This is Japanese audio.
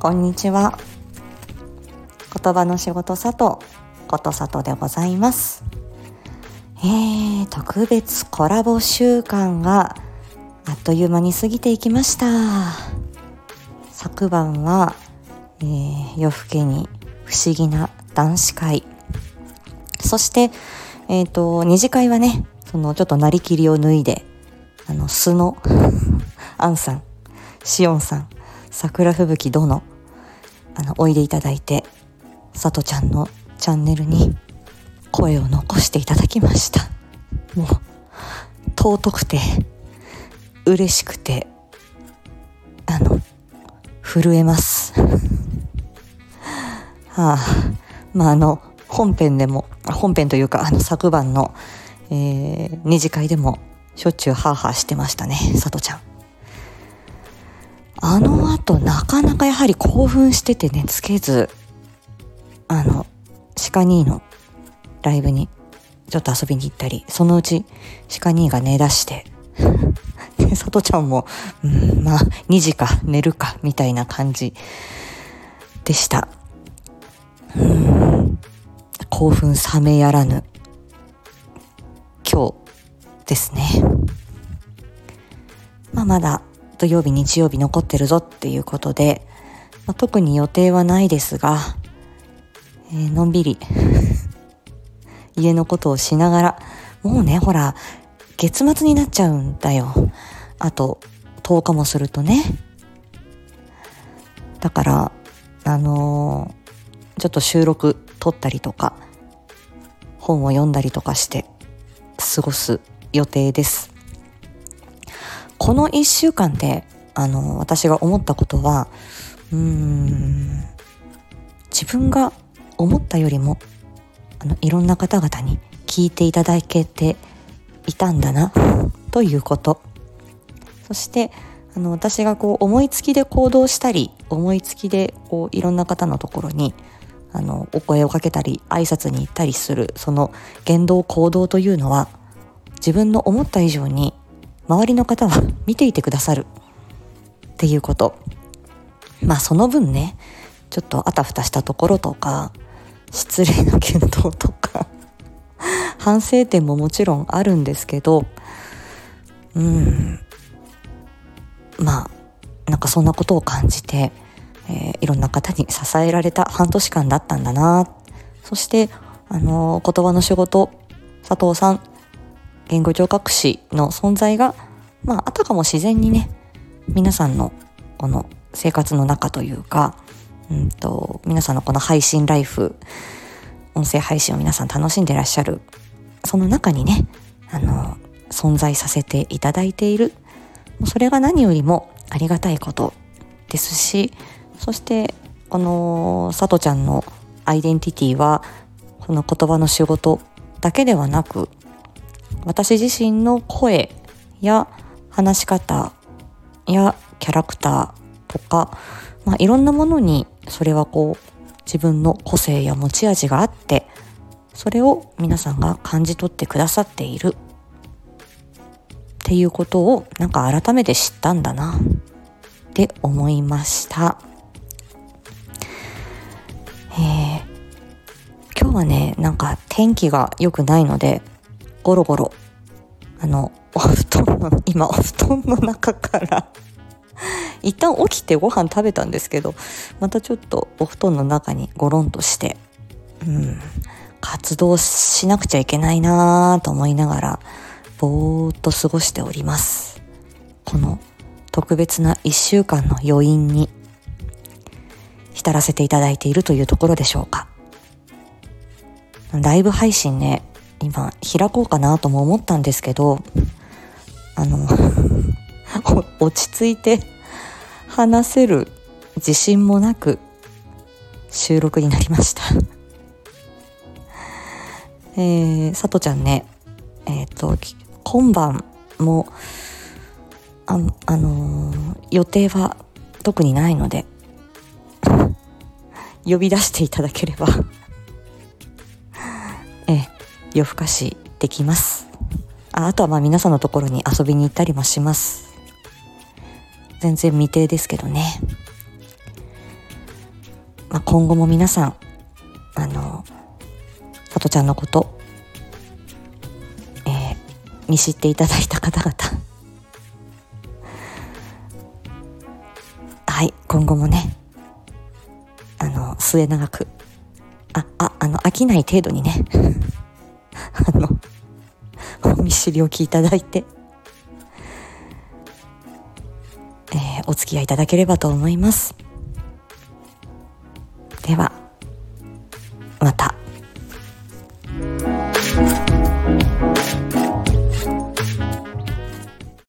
こんにちは。言葉の仕事佐藤こと佐藤でございます。えー、特別コラボ週間があっという間に過ぎていきました。昨晩は、えー、夜更けに不思議な男子会。そしてえっ、ー、と二次会はねそのちょっとなりきりを脱いであの素の アンさんしおんさん桜吹雪殿あのおいでいただいてさとちゃんのチャンネルに声を残していただきました。もう尊くて嬉しくてあの震えます。はあまああの本編でも本編というかあの昨晩の、えー、二次会でもしょっちゅうハーハーしてましたねさとちゃん。あの後なかなかやはり興奮してて寝つけずあの鹿兄のライブにちょっと遊びに行ったりそのうち鹿兄が寝だして でさとちゃんも、うん、まあ2時か寝るかみたいな感じでした。興奮冷めやらぬ今日ですね。まあまだ土曜日日曜日残ってるぞっていうことで、まあ、特に予定はないですが、えー、のんびり 家のことをしながらもうねほら月末になっちゃうんだよ。あと10日もするとね。だからあのー、ちょっと収録撮ったりとか本を読んだりとかして過ごす予定です。この1週間であの私が思ったことはうーん自分が思ったよりもあのいろんな方々に聞いていただけていたんだなということ。そしてあの私がこう思いつきで行動したり思いつきでこういろんな方のところにあのお声をかけたり挨拶に行ったりするその言動行動というのは自分の思った以上に周りの方は見ていてくださるっていうこと。まあその分ね、ちょっとあたふたしたところとか、失礼な言動とか反省点ももちろんあるんですけど、うん、まあ、なんかそんなことを感じて、えー、いろんな方に支えられた半年間だったんだな。そして、あの、言葉の仕事、佐藤さん、言語聴覚士の存在が、まあ、あたかも自然にね、皆さんのこの生活の中というか、うんと、皆さんのこの配信ライフ、音声配信を皆さん楽しんでらっしゃる、その中にね、あの、存在させていただいている。それが何よりもありがたいことですし、そして、この、さとちゃんのアイデンティティは、この言葉の仕事だけではなく、私自身の声や話し方やキャラクターとか、まあ、いろんなものにそれはこう自分の個性や持ち味があってそれを皆さんが感じ取ってくださっているっていうことをなんか改めて知ったんだなって思いました。えー、今日はねなんか天気が良くないのでゴロゴロ、あの、お布団の、今お布団の中から一旦起きてご飯食べたんですけど、またちょっとお布団の中にゴロンとして、うん、活動しなくちゃいけないなぁと思いながら、ぼーっと過ごしております。この特別な一週間の余韻に浸らせていただいているというところでしょうか。ライブ配信ね、今開こうかなとも思ったんですけどあの 落ち着いて話せる自信もなく収録になりました。えー、さとちゃんねえっ、ー、と今晩もああのー、予定は特にないので 呼び出していただければ夜更かしできます。ああとはまあ皆さんのところに遊びに行ったりもします。全然未定ですけどね。まあ、今後も皆さんあのさとちゃんのことえー、見知っていただいた方々。はい今後もねあの末永く。あああの飽きない程度にね。あのお見知りおきいただいてえー、お付き合いいただければと思います。では、また。